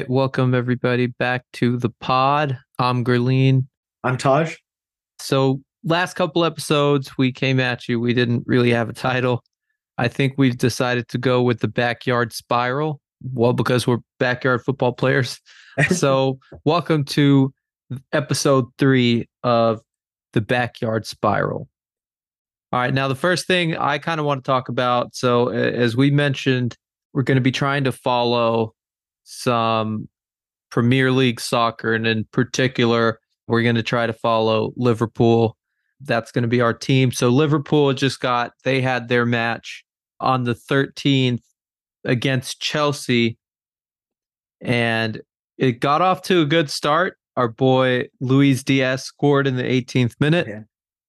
right, welcome everybody back to the pod. I'm Gerline. I'm Taj. So, last couple episodes, we came at you. We didn't really have a title. I think we've decided to go with the backyard spiral. Well, because we're backyard football players. so, welcome to episode three of the backyard spiral. All right, now the first thing I kind of want to talk about. So, as we mentioned, we're going to be trying to follow some Premier League soccer, and in particular, we're going to try to follow Liverpool. That's going to be our team. So Liverpool just got they had their match on the 13th against Chelsea, and it got off to a good start. Our boy Luis Diaz scored in the 18th minute. Yeah.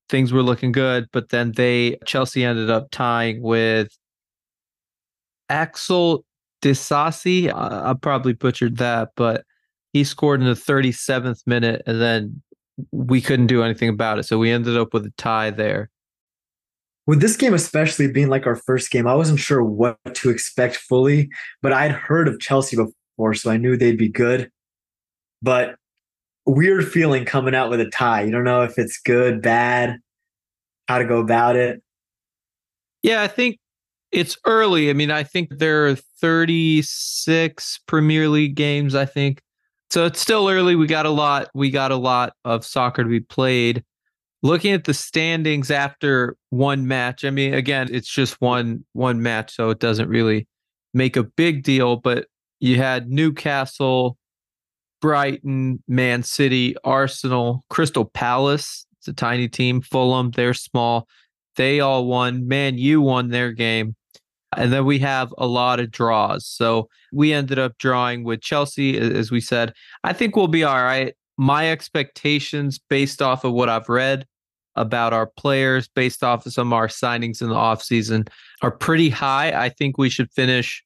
Things were looking good, but then they Chelsea ended up tying with Axel Disasi, I, I probably butchered that, but he scored in the 37th minute and then we couldn't do anything about it. So we ended up with a tie there. With this game, especially being like our first game, I wasn't sure what to expect fully, but I'd heard of Chelsea before, so I knew they'd be good. But weird feeling coming out with a tie. You don't know if it's good, bad, how to go about it. Yeah, I think it's early. I mean, I think there are 36 Premier League games, I think. So it's still early. We got a lot. We got a lot of soccer to be played. Looking at the standings after one match, I mean, again, it's just one one match, so it doesn't really make a big deal. But you had Newcastle, Brighton, Man City, Arsenal, Crystal Palace. It's a tiny team. Fulham, they're small. They all won. Man, you won their game. And then we have a lot of draws. So we ended up drawing with Chelsea, as we said. I think we'll be all right. My expectations, based off of what I've read about our players, based off of some of our signings in the offseason, are pretty high. I think we should finish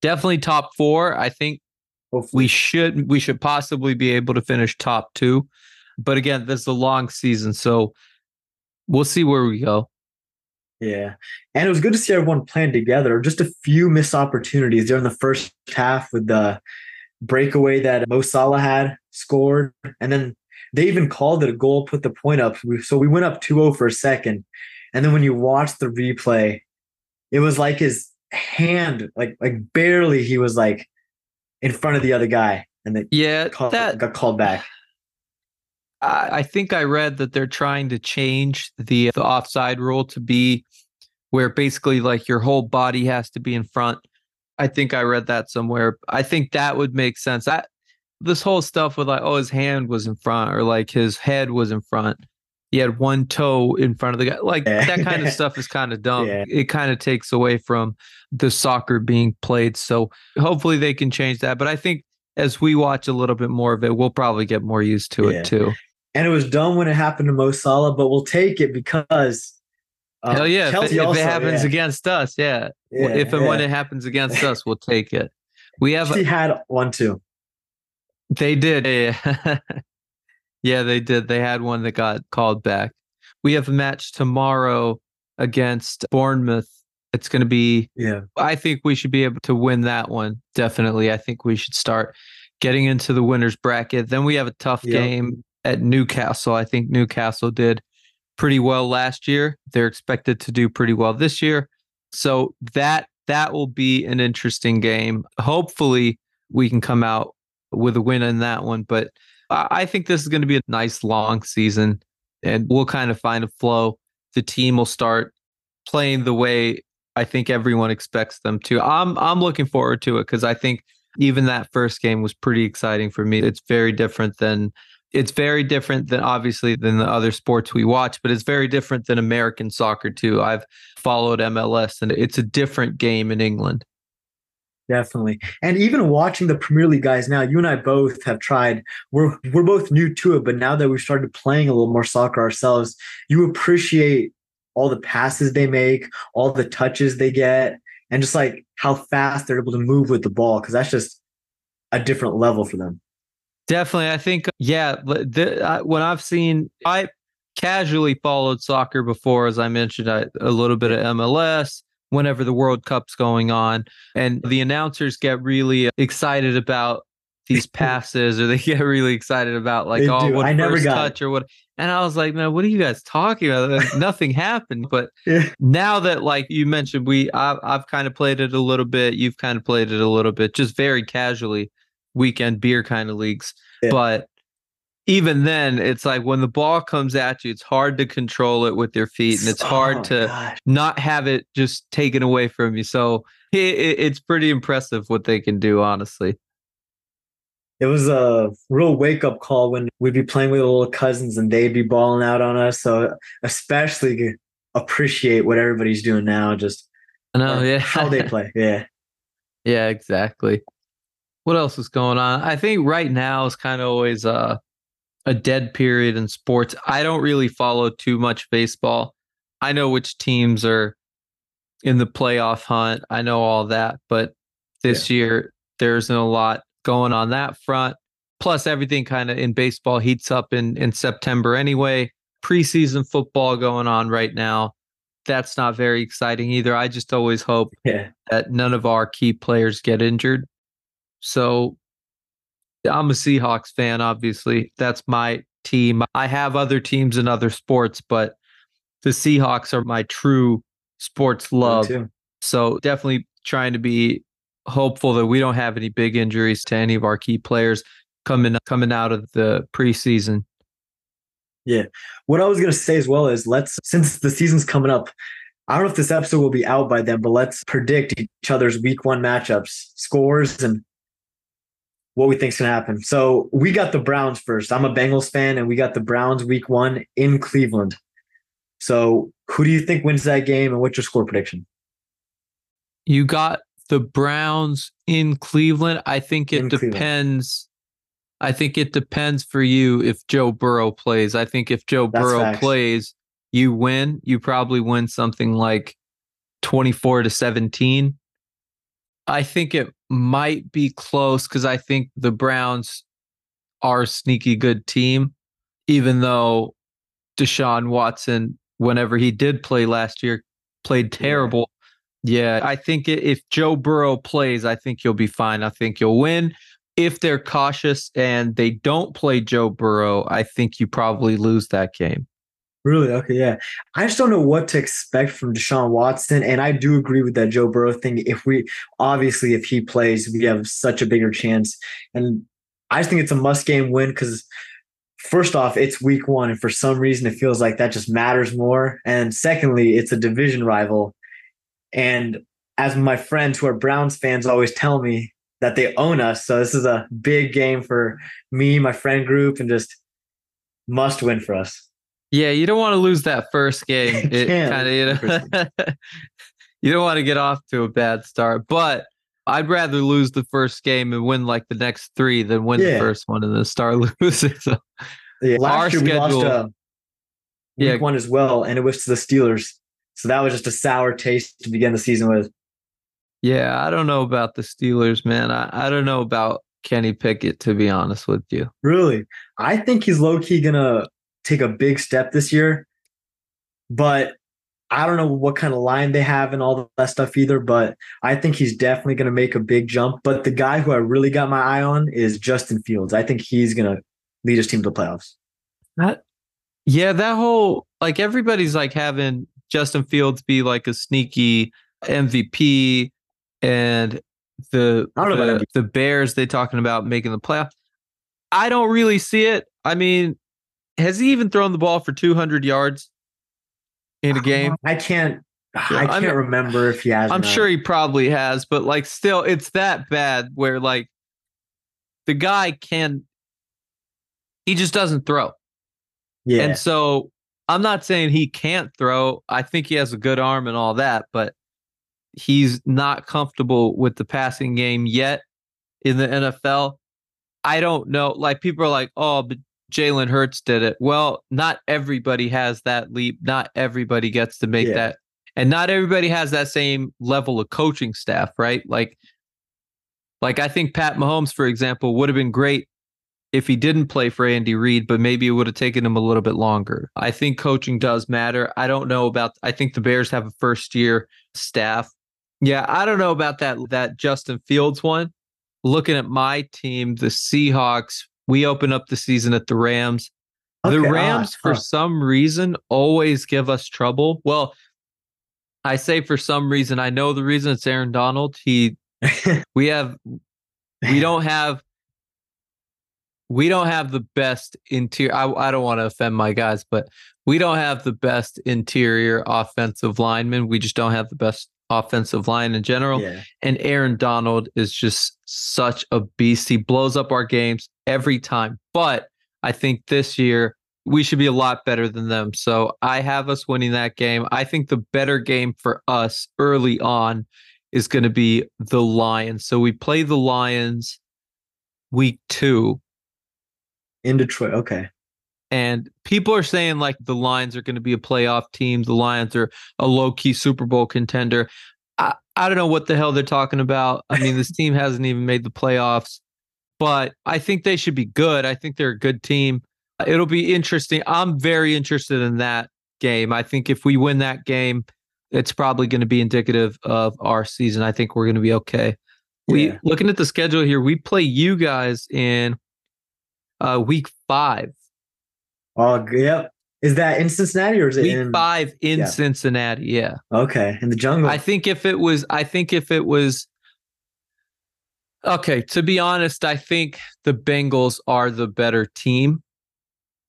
definitely top four. I think Hopefully. we should we should possibly be able to finish top two. But again, this is a long season, so we'll see where we go. Yeah. And it was good to see everyone playing together. Just a few missed opportunities during the first half with the breakaway that Mo Salah had scored. And then they even called it a goal, put the point up. So we went up 2 0 for a second. And then when you watch the replay, it was like his hand, like like barely he was like in front of the other guy. And then yeah, called, that got called back. I think I read that they're trying to change the the offside rule to be where basically like your whole body has to be in front. I think I read that somewhere. I think that would make sense. That this whole stuff with like, oh, his hand was in front or like his head was in front. He had one toe in front of the guy. Like that kind of stuff is kind of dumb. Yeah. It kind of takes away from the soccer being played. So hopefully they can change that. But I think as we watch a little bit more of it, we'll probably get more used to yeah. it too. And it was dumb when it happened to Mo Salah, but we'll take it because um, Hell yeah! If, also, if, it happens yeah. against us, yeah. yeah if and yeah. when it happens against us, we'll take it. We have. He had one too. They did. Yeah. yeah, they did. They had one that got called back. We have a match tomorrow against Bournemouth. It's going to be. Yeah. I think we should be able to win that one. Definitely. I think we should start getting into the winners bracket. Then we have a tough yep. game at Newcastle. I think Newcastle did pretty well last year. They're expected to do pretty well this year. So that that will be an interesting game. Hopefully, we can come out with a win in that one. But I think this is going to be a nice long season, and we'll kind of find a flow. The team will start playing the way I think everyone expects them to. I'm I'm looking forward to it because I think even that first game was pretty exciting for me. It's very different than it's very different than obviously than the other sports we watch, but it's very different than American soccer too. I've followed MLS and it's a different game in England. Definitely. And even watching the Premier League guys now, you and I both have tried. We're we're both new to it, but now that we've started playing a little more soccer ourselves, you appreciate all the passes they make, all the touches they get, and just like how fast they're able to move with the ball because that's just a different level for them. Definitely. I think, yeah, the, when I've seen, I casually followed soccer before, as I mentioned, I, a little bit of MLS, whenever the World Cup's going on. And the announcers get really excited about these passes or they get really excited about like, They oh, do. what I never first got touch or what. And I was like, man, what are you guys talking about? Like, Nothing happened. But Yeah. now that like you mentioned, we I've, I've kind of played it a little bit. You've kind of played it a little bit, just very casually, weekend beer kind of leagues. Yeah. But even then, it's like when the ball comes at you, it's hard to control it with your feet, and it's hard Oh, to gosh. not have it just taken away from you. So it, it- it's pretty impressive what they can do, honestly. It was a real wake up call when we'd be playing with little cousins and they'd be balling out on us. So especially appreciate what everybody's doing now, just I know, yeah. how they play. Yeah. Yeah, exactly. What else is going on? I think right now is kind of always a a dead period in sports. I don't really follow too much baseball. I know which teams are in the playoff hunt. I know all that, but this year there isn't a lot going on that front. Plus, everything kind of in baseball heats up in in September anyway. Preseason football going on right now. That's not very exciting either. I just always hope Yeah. that none of our key players get injured. So I'm a Seahawks fan, obviously. That's my team. I have other teams in other sports, but the Seahawks are my true sports love. So definitely trying to be hopeful that we don't have any big injuries to any of our key players coming coming out of the preseason. Yeah. What I was gonna say as well is let's since the season's coming up, I don't know if this episode will be out by then, but let's predict each other's week one matchups, scores, and what we think's gonna happen. So we got the Browns first. I'm a Bengals fan, and we got the Browns week one in Cleveland. So who do you think wins that game, and what's your score prediction? You got the Browns in Cleveland. I think it In Cleveland. depends. I think it depends for you if Joe Burrow plays. I think if Joe That's Burrow facts. plays, you win. You probably win something like 24 to 17. I think it might be close because I think the Browns are a sneaky good team, even though Deshaun Watson, whenever he did play last year, played terrible. Yeah, I think if Joe Burrow plays, I think you'll be fine. I think you'll win. If they're cautious and they don't play Joe Burrow, I think you probably lose that game. Really? Okay, yeah. I just don't know what to expect from Deshaun Watson. And I do agree with that Joe Burrow thing. If we obviously if he plays, we have such a bigger chance. And I just think it's a must game win because first off, it's week one, and for some reason it feels like that just matters more. And secondly, it's a division rival. And as my friends who are Browns fans always tell me that they own us. So this is a big game for me, my friend group, and just must win for us. Yeah, you don't want to lose that first game. It kind of you know you don't want to get off to a bad start. But I'd rather lose the first game and win like the next three than win the first one and then start losing. So Yeah, last Our year we lost schedule- uh, week Yeah. one as well, and it was to the Steelers. So that was just a sour taste to begin the season with. yeah, I don't know about the Steelers, man. I, I don't know about Kenny Pickett, to be honest with you. Really, I think he's low key gonna take a big step this year, but I don't know what kind of line they have and all that stuff either. But I think he's definitely gonna make a big jump. But the guy who I really got my eye on is Justin Fields. I think he's gonna lead his team to the playoffs. That, yeah, that whole like everybody's like having Justin Fields be like a sneaky MVP, and the I don't know about the, the Bears they talking about making the playoff. I don't really see it. I mean, has he even thrown the ball for 200 yards in a uh, game? I can't. I I can't mean, remember if he has. I'm not. sure he probably has, but like still, it's that bad where like the guy can, he just doesn't throw. Yeah. And so I'm not saying he can't throw. I think he has a good arm and all that, but he's not comfortable with the passing game yet in the NFL. I don't know. Like people are like, oh, but Jalen Hurts did it. Well, not everybody has that leap. Not everybody gets to make Yeah. that. And not everybody has that same level of coaching staff, right? Like, like I think Pat Mahomes, for example, would have been great if he didn't play for Andy Reid, but maybe it would have taken him a little bit longer. I think coaching does matter. I don't know about I think the Bears have a first year staff. Yeah, I don't know about that that Justin Fields one. Looking at my team, the Seahawks, we open up the season at the Rams. The Okay, Rams, ah, for huh. some reason, always give us trouble. Well, I say for some reason. I know the reason. It's Aaron Donald. He, we have, we don't have, we don't have the best interior. I, I don't want to offend my guys, but we don't have the best interior offensive linemen. We just don't have the best offensive line in general. yeah. And Aaron Donald is just such a beast. He blows up our games every time. But I think this year we should be a lot better than them. So I have us winning that game. I think the better game for us early on is going to be the Lions. So we play the Lions week two. In Detroit. Okay. And people are saying like the Lions are going to be a playoff team. The Lions are a low key Super Bowl contender. I, I don't know what the hell they're talking about. I mean, this team hasn't even made the playoffs, but I think they should be good. I think they're a good team. It'll be interesting. I'm very interested in that game. I think if we win that game, it's probably going to be indicative of our season. I think we're going to be okay. We Yeah. looking at the schedule here, we play you guys in uh week five. Oh, yep. Is that in Cincinnati or is it week in? five in yeah. Cincinnati. Yeah. Okay, in the jungle. I think if it was, I think if it was, okay, to be honest, I think the Bengals are the better team.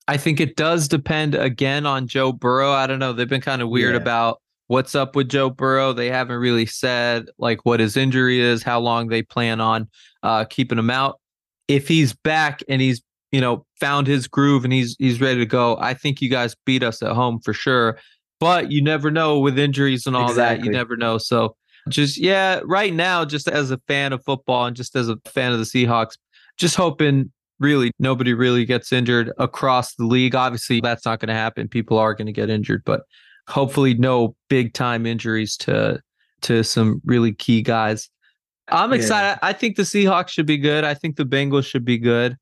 I think it does depend again on Joe Burrow. I don't know. They've been kind of weird Yeah. about what's up with Joe Burrow. They haven't really said like what his injury is, how long they plan on uh, keeping him out. If he's back and he's you know found his groove and he's he's ready to go, I think you guys beat us at home for sure. But you never know with injuries and all that. You never know. So just yeah, right now, just as a fan of football and just as a fan of the Seahawks, just hoping really nobody really gets injured across the league. Obviously, that's not going to happen. People are going to get injured, but hopefully no big time injuries to to some really key guys. I'm Yeah. excited. I think the Seahawks should be good. I think the Bengals should be good.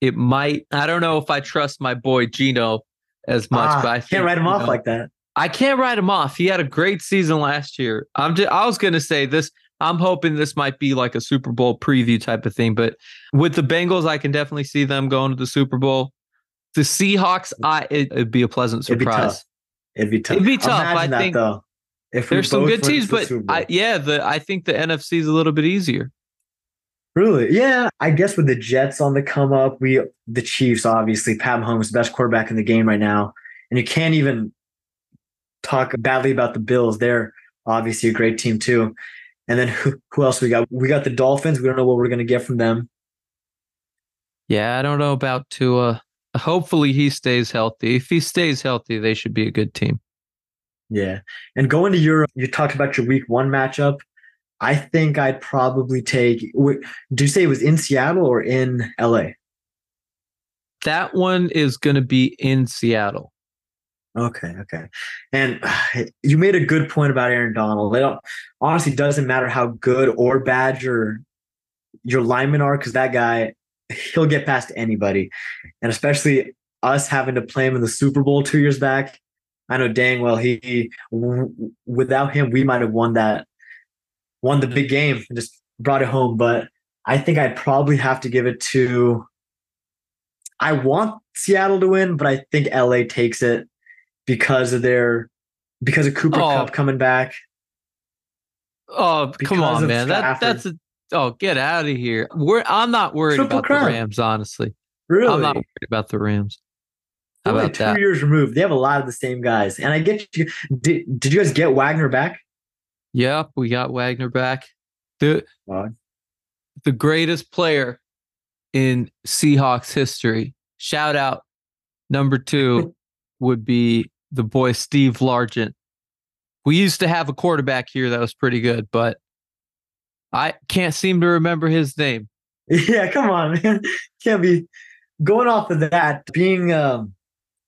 It might. I don't know if I trust my boy Gino as much, Ah, but I think, can't write him off know, like that. I can't write him off. He had a great season last year. I'm just, I was going to say this. I'm hoping this might be like a Super Bowl preview type of thing, but with the Bengals, I can definitely see them going to the Super Bowl. The Seahawks, I it, it'd be a pleasant It'd be surprise. tough. It'd be tough. It'd be tough. I that, think though. If There's some good teams, but I, yeah, the I think the NFC is a little bit easier. Really? Yeah. I guess with the Jets on the come up, we the Chiefs, obviously, Pat Mahomes, the best quarterback in the game right now. And you can't even talk badly about the Bills. They're obviously a great team too. And then who, who else we got? We got the Dolphins. We don't know what we're gonna get from them. Yeah, I don't know about Tua. Hopefully he stays healthy. If he stays healthy, they should be a good team. Yeah. And going to Europe, you talked about your week one matchup. I think I'd probably take do you say it was in Seattle or in LA? That one is going to be in Seattle. Okay, okay. And you made a good point about Aaron Donald. It honestly doesn't matter how good or bad your your linemen are, because that guy he'll get past anybody, and especially us having to play him in the Super Bowl two years back. I know dang well he w- without him we might have won that won the big game and just brought it home. But I think I'd probably have to give it to. I want Seattle to win, but I think LA takes it because of their because of Cooper Oh. Kupp coming back. Oh, come on, man. That that's a oh, get out of here. We're I'm not worried Triple about crown. the Rams, honestly. Really, I'm not worried about the Rams. How They're about two that? years removed. They have a lot of the same guys, and I get you. Did Did you guys get Wagner back? Yep, we got Wagner back. The Wow. the greatest player in Seahawks history. Shout out number two would be the boy Steve Largent. We used to have a quarterback here that was pretty good, but I can't seem to remember his name. Yeah, come on, man. Can't be going off of that. Being a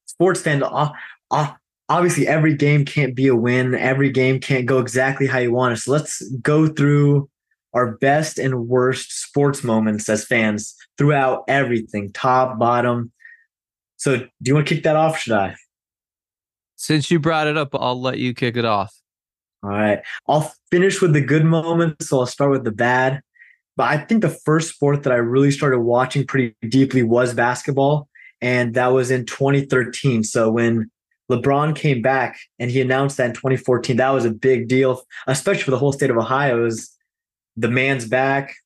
sports fan, uh, uh, obviously every game can't be a win. Every game can't go exactly how you want it. So let's go through our best and worst sports moments as fans throughout everything, top, bottom. So do you want to kick that off? Should I? Since you brought it up, I'll let you kick it off. All right. I'll finish with the good moments. So I'll start with the bad. But I think the first sport that I really started watching pretty deeply was basketball. And that was in 2013. So when LeBron came back and he announced that in 2014, that was a big deal, especially for the whole state of Ohio. Was the man's back.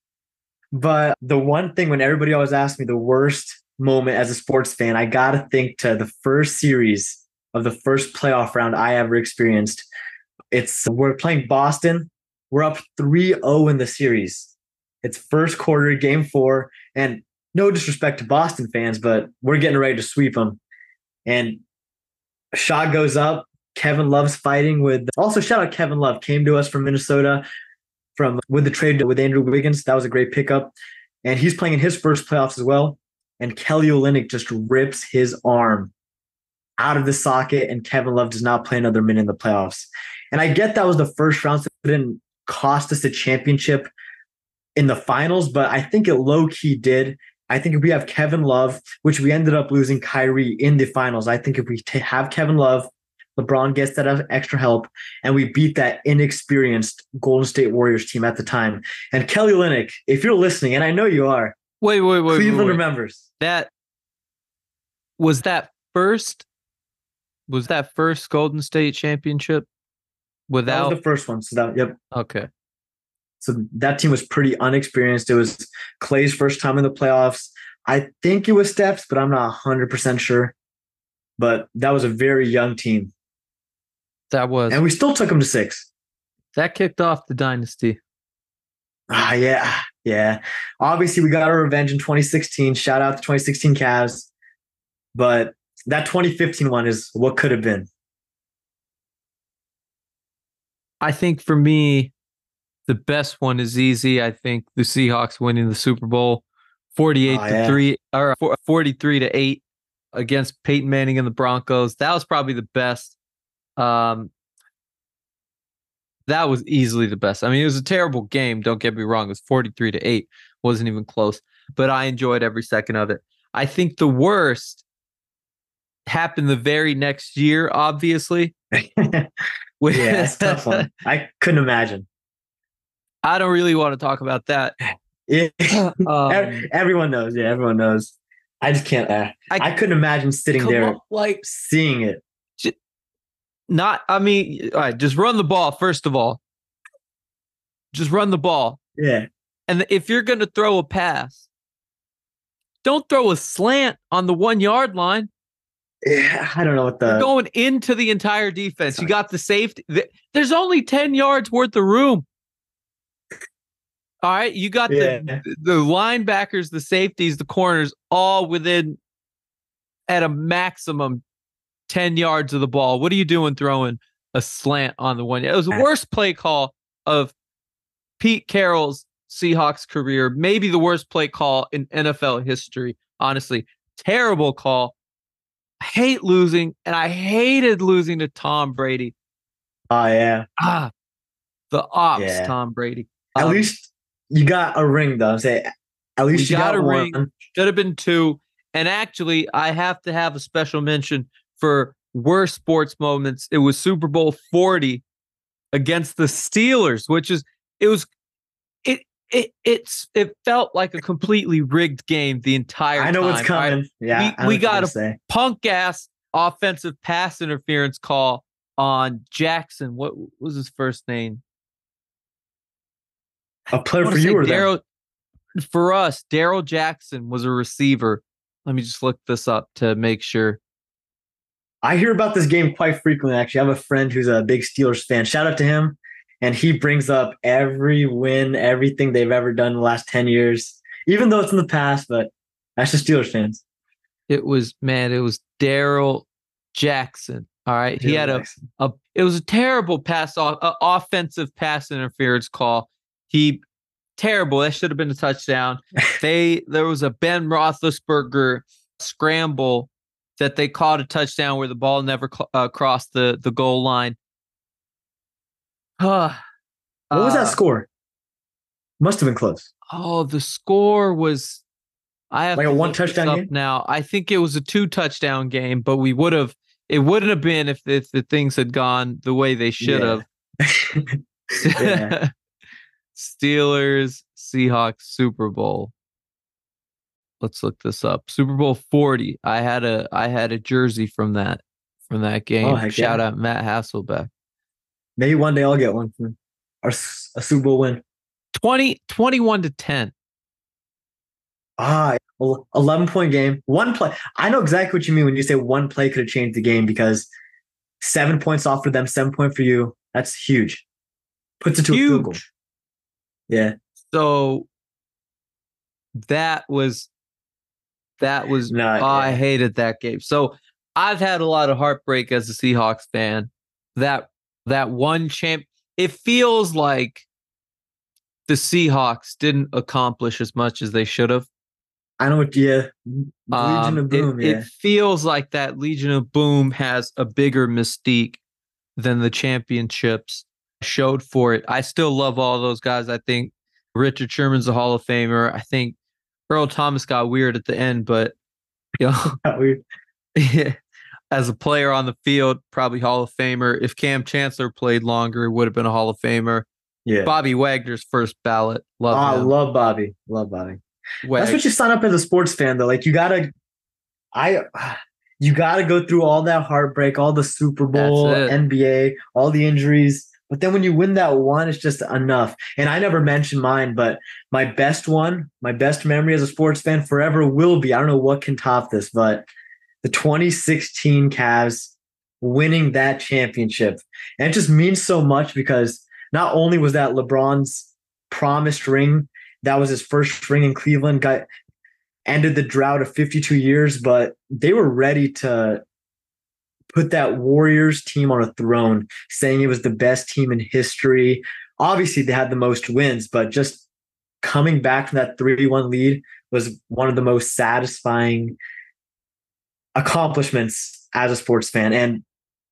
But the one thing when everybody always asks me the worst moment as a sports fan, I got to think to the first series of the first playoff round I ever experienced. It's we're playing Boston. We're up 3-0 in the series. It's first quarter, game four. And no disrespect to Boston fans, but we're getting ready to sweep them. And a shot goes up. Kevin Love's fighting with also shout out Kevin Love came to us from Minnesota from with the trade with Andrew Wiggins. That was a great pickup. And he's playing in his first playoffs as well. And Kelly Olynyk just rips his arm out of the socket, and Kevin Love does not play another minute in the playoffs. And I get that was the first round, so it didn't cost us a championship in the finals, but I think it low key did. I think if we have Kevin Love, which we ended up losing Kyrie in the finals, I think if we t- have Kevin Love, LeBron gets that extra help, and we beat that inexperienced Golden State Warriors team at the time. And Kelly Olynyk, if you're listening, and I know you are, wait, wait, wait, Cleveland wait, wait. remembers that. Was that first? Was that first Golden State championship? Without the first one. So that, yep. okay, So that team was pretty unexperienced. It was Clay's first time in the playoffs. I think it was Steph's, but I'm not 100% sure. But that was a very young team. that was And we still took them to six. that kicked off the dynasty. Ah, yeah. Yeah. Obviously, we got our revenge in 2016. Shout out to 2016 Cavs. But that 2015 one is what could have been. I think for me, the best one is easy. I think the Seahawks winning the Super Bowl, forty-eight Oh, to yeah. three or 43 to eight against Peyton Manning and the Broncos. That was probably the best. Um, that was easily the best. I mean, it was a terrible game. Don't get me wrong. It was forty-three to eight. wasn't even close. But I enjoyed every second of it. I think the worst happened the very next year. Obviously, yeah, it's tough one. I couldn't imagine. I don't really want to talk about that. Yeah. Um, everyone knows. Yeah, everyone knows. I just can't. Uh, I- I, couldn't imagine sitting there like seeing it. not. I mean, all right, just run the ball first of all. Just run the ball, Yeah. and if you're going to throw a pass, don't throw a slant on the one yard line. Yeah. I don't know what You're the. going into the entire defense. You got the safety. There's only ten yards worth of room. All right, you got Yeah. the the linebackers, the safeties, the corners, all within at a maximum ten yards of the ball. What are you doing throwing a slant on the one? It was the worst play call of Pete Carroll's Seahawks career. Maybe the worst play call in NFL history. Honestly, terrible call. I hate losing, and I hated losing to Tom Brady. Oh yeah. Ah, the ops, Yeah. Tom Brady. At Um, least you got a ring, though. I'm saying at least you got got, a one. ring. should have been two. And actually, I have to have a special mention for worst sports moments. It was Super Bowl 40 against the Steelers, which is it was it it it's it felt like a completely rigged game the entire time. I know time. what's right? coming. Yeah, We- we got a- say. Punk ass offensive pass interference call on Jackson. What was his first name? a player for you or? Darrell for us, Darrell Jackson was a receiver. Let me just look this up to make sure. I hear about this game quite frequently. Actually, I have a friend who's a big Steelers fan. Shout out to him. And he brings up every win, everything they've ever done in the last 10 years, even though it's in the past, but that's just Steelers fans. It was man, it was Darrell Jackson. All right, he had a, a it was a terrible pass off, uh, offensive pass interference call. He terrible. That should have been a touchdown. they there was a Ben Roethlisberger scramble that they caught a touchdown where the ball never cl- uh, crossed the the goal line. Uh, What was uh, that score? Must have been close. Oh, the score was. I have Like a one touchdown game? now. I think it was a two touchdown game, but we would have. It wouldn't have been if if the things had gone the way they should Yeah. have. Yeah. Steelers, Seahawks, Super Bowl. Let's look this up. Super Bowl 40. I had a I had a jersey from that from that game. heck Shout yeah. out Matt Hasselbeck. Maybe one day I'll get one from or a Super Bowl win. 20 21 to 10. Ah, 11 point game. One play. I know exactly what you mean when you say one play could have changed the game because seven points off for them, seven point for you. That's huge. Puts it to a field goal. Yeah. So that was that was No, oh, I hated that game. So I've had a lot of heartbreak as a Seahawks fan. That that one champ it feels like the Seahawks didn't accomplish as much as they should have. I know what, yeah. Legion Um, of Boom, it, yeah. it feels like that Legion of Boom has a bigger mystique than the championships showed for it. I still love all those guys. I think Richard Sherman's a Hall of Famer. I think Earl Thomas got weird at the end, but you know, We- as a player on the field, probably Hall of Famer. If Kam Chancellor played longer, it would have been a Hall of Famer. yeah. Bobby Wagner's first ballot. Oh, Love I him. love Bobby. Love Bobby. Wag- That's what you sign up as a sports fan, though. Like you gotta, I, you gotta go through all that heartbreak, all the Super Bowl, NBA, all the injuries. But then when you win that one, it's just enough. And I never mentioned mine, but my best one, my best memory as a sports fan forever will be. I don't know what can top this, but the 2016 Cavs winning that championship. And it just means so much because not only was that LeBron's promised ring, that was his first ring in Cleveland, got ended the drought of 52 years, but they were ready to put that Warriors team on a throne, saying it was the best team in history. Obviously, they had the most wins, but just coming back from that 3 1 lead was one of the most satisfying accomplishments as a sports fan. And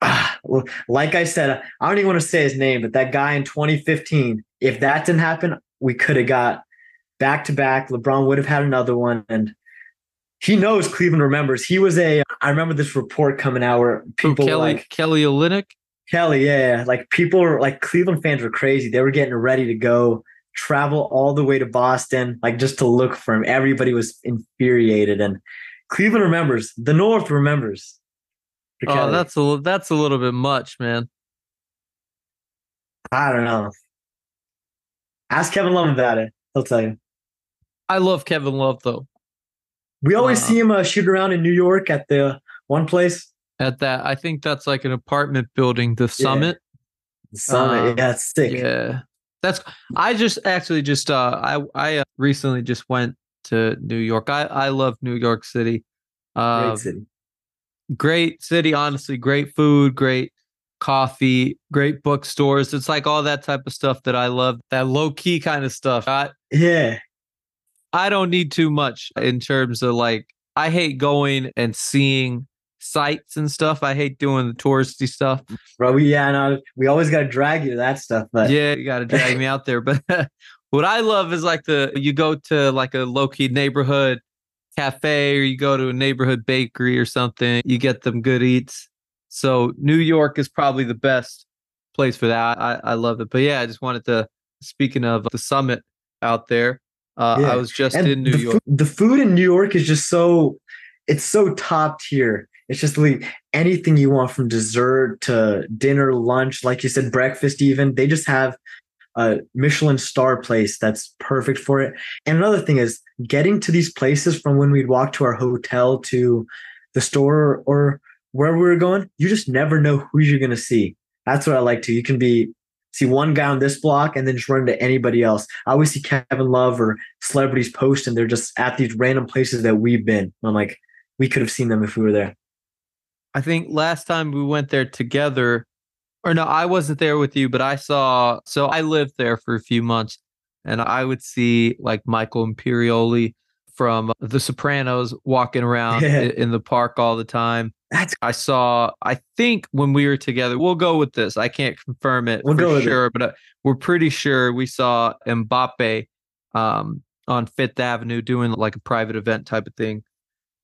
ah, well, like I said, I don't even want to say his name, but that guy in 2015, if that didn't happen, we could have got back to back. LeBron would have had another one. And he knows Cleveland remembers. He was a, I remember this report coming out where people Kelly like, Kelly Olynyk. Kelly, yeah, yeah. Like people were like Cleveland fans were crazy. They were getting ready to go travel all the way to Boston, like just to look for him. Everybody was infuriated. And Cleveland remembers. The North remembers. Oh, Kelly. that's a that's a little bit much, man. I don't know. Ask Kevin Love about it. He'll tell you. I love Kevin Love though. We always Wow. see him uh, shoot around in New York at the one place. At that, I think that's like an apartment building, the Summit. The Summit. Um, yeah, it's sick. Yeah, that's. I just actually just uh I I uh, recently just went to New York. I I love New York City. Uh, Great city. great city, honestly. Great food, great coffee, great bookstores. It's like all that type of stuff that I love. That low key kind of stuff. I Yeah. I don't need too much in terms of like I hate going and seeing sites and stuff. I hate doing the touristy stuff. Bro, we yeah, no, we always gotta drag you to that stuff. But Yeah, you got to drag me out there. But what I love is like the you go to like a low key neighborhood cafe or you go to a neighborhood bakery or something. You get them good eats. So New York is probably the best place for that. I, I love it. But yeah, I just wanted to. Speaking of the summit out there, uh, Yeah. I was just and in New the York. Food, the food in New York is just so it's so top tier. It's just like anything you want from dessert to dinner, lunch, like you said, breakfast, even. They just have a Michelin star place that's perfect for it. And another thing is getting to these places from when we'd walk to our hotel to the store or wherever we were going, you just never know who you're gonna see. That's what I like to. You can be see one guy on this block and then just run into anybody else. I always see Kevin Love or celebrities post and they're just at these random places that we've been. I'm like, we could have seen them if we were there. I think last time we went there together, or no, I wasn't there with you, but I saw. So I lived there for a few months, and I would see like Michael Imperioli from The Sopranos walking around Yeah. in the park all the time. That's I saw. I think when we were together, we'll go with this. I can't confirm it We'll for with it. sure, but uh, we're pretty sure we saw Mbappe um, on Fifth Avenue doing like a private event type of thing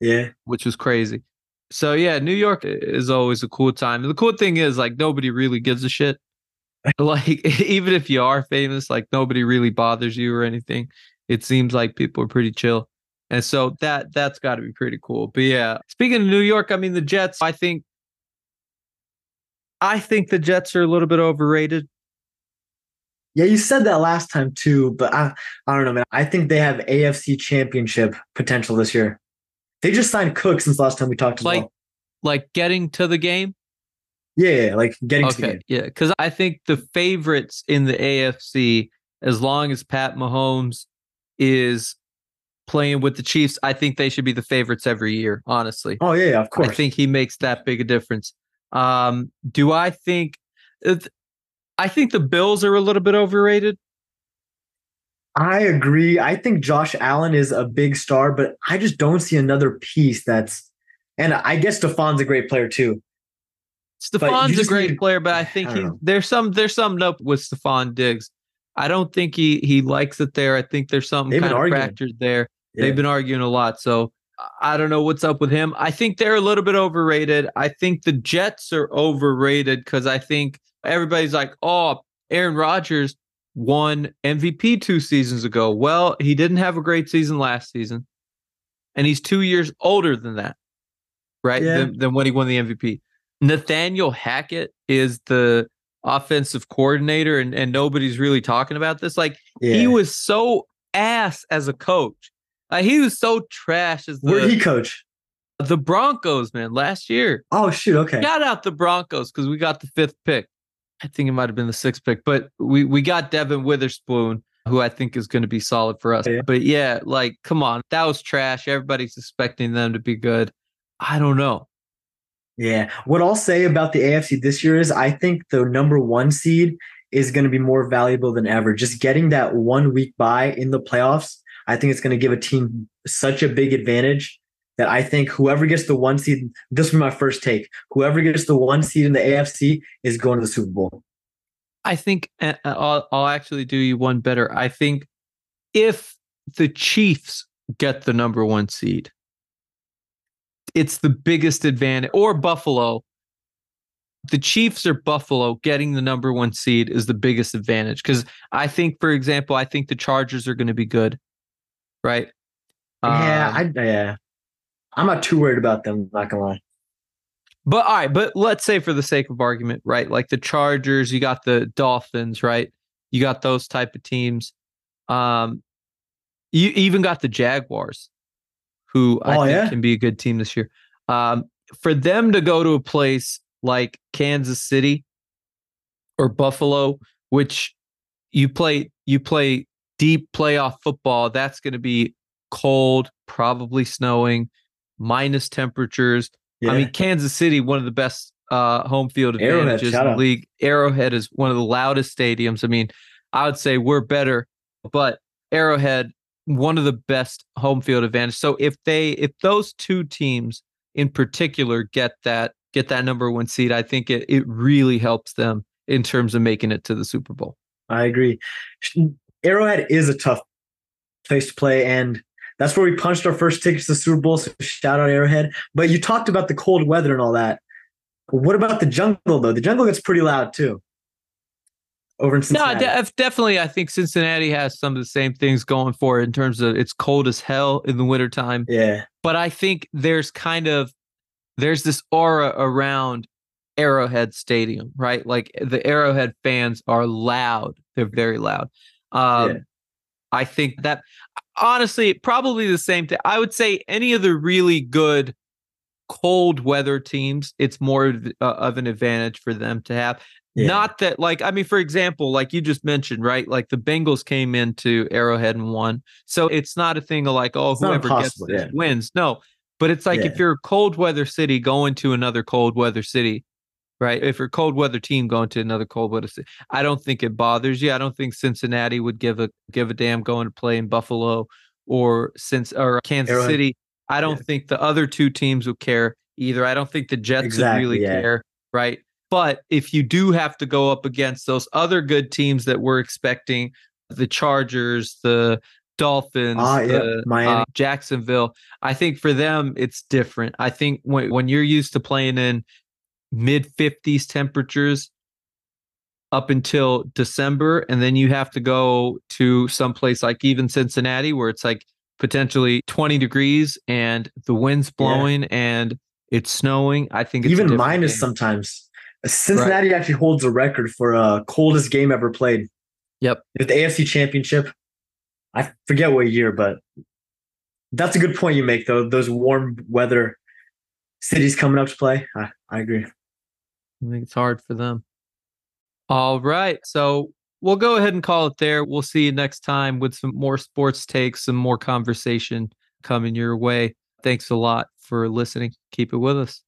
yeah. which was crazy. So yeah, New York is always a cool time. And the cool thing is like nobody really gives a shit. like even if you are famous, like nobody really bothers you or anything. It seems like people are pretty chill. And so that that's got to be pretty cool. But yeah, speaking of New York, I mean the Jets, I think I think the Jets are a little bit overrated. Yeah, you said that last time too, but I I don't know, man. I think they have AFC championship potential this year. They just signed Cook since last time we talked like well. like getting to the game. Yeah, yeah, like getting to the game. yeah, because I think the favorites in the AFC, as long as Pat Mahomes is playing with the Chiefs, I think they should be the favorites every year. Honestly, Oh yeah, yeah, of course. I think he makes that big a difference. Um, do I think? I think the Bills are a little bit overrated. I agree. I think Josh Allen is a big star, but I just don't see another piece that's and I guess Stefon's a great player too. Stefon's a great need- player, but I I think don't he there's some there's something up with Stefon Diggs. I don't think he he likes it there. I think there's something kind of fractured there. Yeah. They've been arguing a lot. So I don't know what's up with him. I think they're a little bit overrated. I think the Jets are overrated because I think everybody's like, oh, Aaron Rodgers won MVP two seasons ago. Well, he didn't have a great season last season. And he's two years older than that, right? Yeah. Than, than when he won the MVP. Nathaniel Hackett is the offensive coordinator, and, and nobody's really talking about this. Like, yeah. he was so ass as a coach. Uh, he was so trash as Where the, did he coach? the Broncos, man, last year. Oh shoot, okay. Shout out the Broncos because we got the fifth pick. I think it might have been the sixth pick, but we, we got Devon Witherspoon, who I think is going to be solid for us. Yeah. But yeah, like, come on. That was trash. Everybody's expecting them to be good. I don't know. Yeah. What I'll say about the AFC this year is I think the number one seed is going to be more valuable than ever. Just getting that one week bye in the playoffs, I think it's going to give a team such a big advantage that I think whoever gets the one seed, this will be my first take. Whoever gets the one seed in the AFC is going to the Super Bowl. I think uh, I'll, I'll actually do you one better. I think if the Chiefs get the number one seed, it's the biggest advantage, or Buffalo. The Chiefs or Buffalo getting the number one seed is the biggest advantage because I think, for example, I think the Chargers are going to be good, right? yeah, Um, I yeah. I'm not too worried about them, not gonna lie. But all right, but let's say for the sake of argument, right? Like the Chargers, you got the Dolphins, right? You got those type of teams. Um, you even got the Jaguars, who I Oh, think yeah? can be a good team this year. Um, for them to go to a place like Kansas City or Buffalo, which you play you play deep playoff football, that's going to be cold, probably snowing, minus temperatures. Yeah. I mean, Kansas City, one of the best uh, home field Arrowhead, advantages in the league. Arrowhead is one of the loudest stadiums. I mean, I would say we're better, but Arrowhead, one of the best home field advantage. So if they, if those two teams in particular get that get that number one seed, I think it it really helps them in terms of making it to the Super Bowl. I agree. Arrowhead is a tough place to play, and that's where we punched our first tickets to the Super Bowl. So shout out Arrowhead. But you talked about the cold weather and all that. What about the jungle though? The jungle gets pretty loud too. Over in No, Cincinnati. definitely. I think Cincinnati has some of the same things going for it in terms of it's cold as hell in the wintertime. yeah, but I think there's kind of there's this aura around Arrowhead Stadium, right? Like the Arrowhead fans are loud. They're very loud. Um Yeah. I think that honestly, probably the same thing. I would say any of the really good cold weather teams, it's more of, uh, of an advantage for them to have. yeah. Not that, like, I mean, for example, like you just mentioned, right? Like the Bengals came into Arrowhead and won. So it's not a thing of like, oh, It's whoever gets this yeah. wins. No, but it's like if you're a cold weather city going to another cold weather city, right? If you're a cold weather team going to another cold weather city, I don't think it bothers you. I don't think Cincinnati would give a give a damn going to play in Buffalo or since or Kansas. City. I don't Yeah. think the other two teams would care either. I don't think the Jets Exactly, would really yeah. care, right? But if you do have to go up against those other good teams that we're expecting, the Chargers, the Dolphins, Ah, yeah, the, Miami. uh, Jacksonville, I think for them it's different. I think when when you're used to playing in mid 50s temperatures, up until December. And then you have to go to someplace like even Cincinnati, where it's like potentially 20 degrees and the wind's blowing yeah. and it's snowing. I think even minus game. sometimes. Cincinnati right. actually holds a record for uh coldest game ever played. Yep. With the AFC championship. I forget what year, but that's a good point you make though. Those warm weather cities coming up to play. I, I agree. I think it's hard for them. All right. So we'll go ahead and call it there. We'll see you next time with some more sports takes, some more conversation coming your way. Thanks a lot for listening. Keep it with us.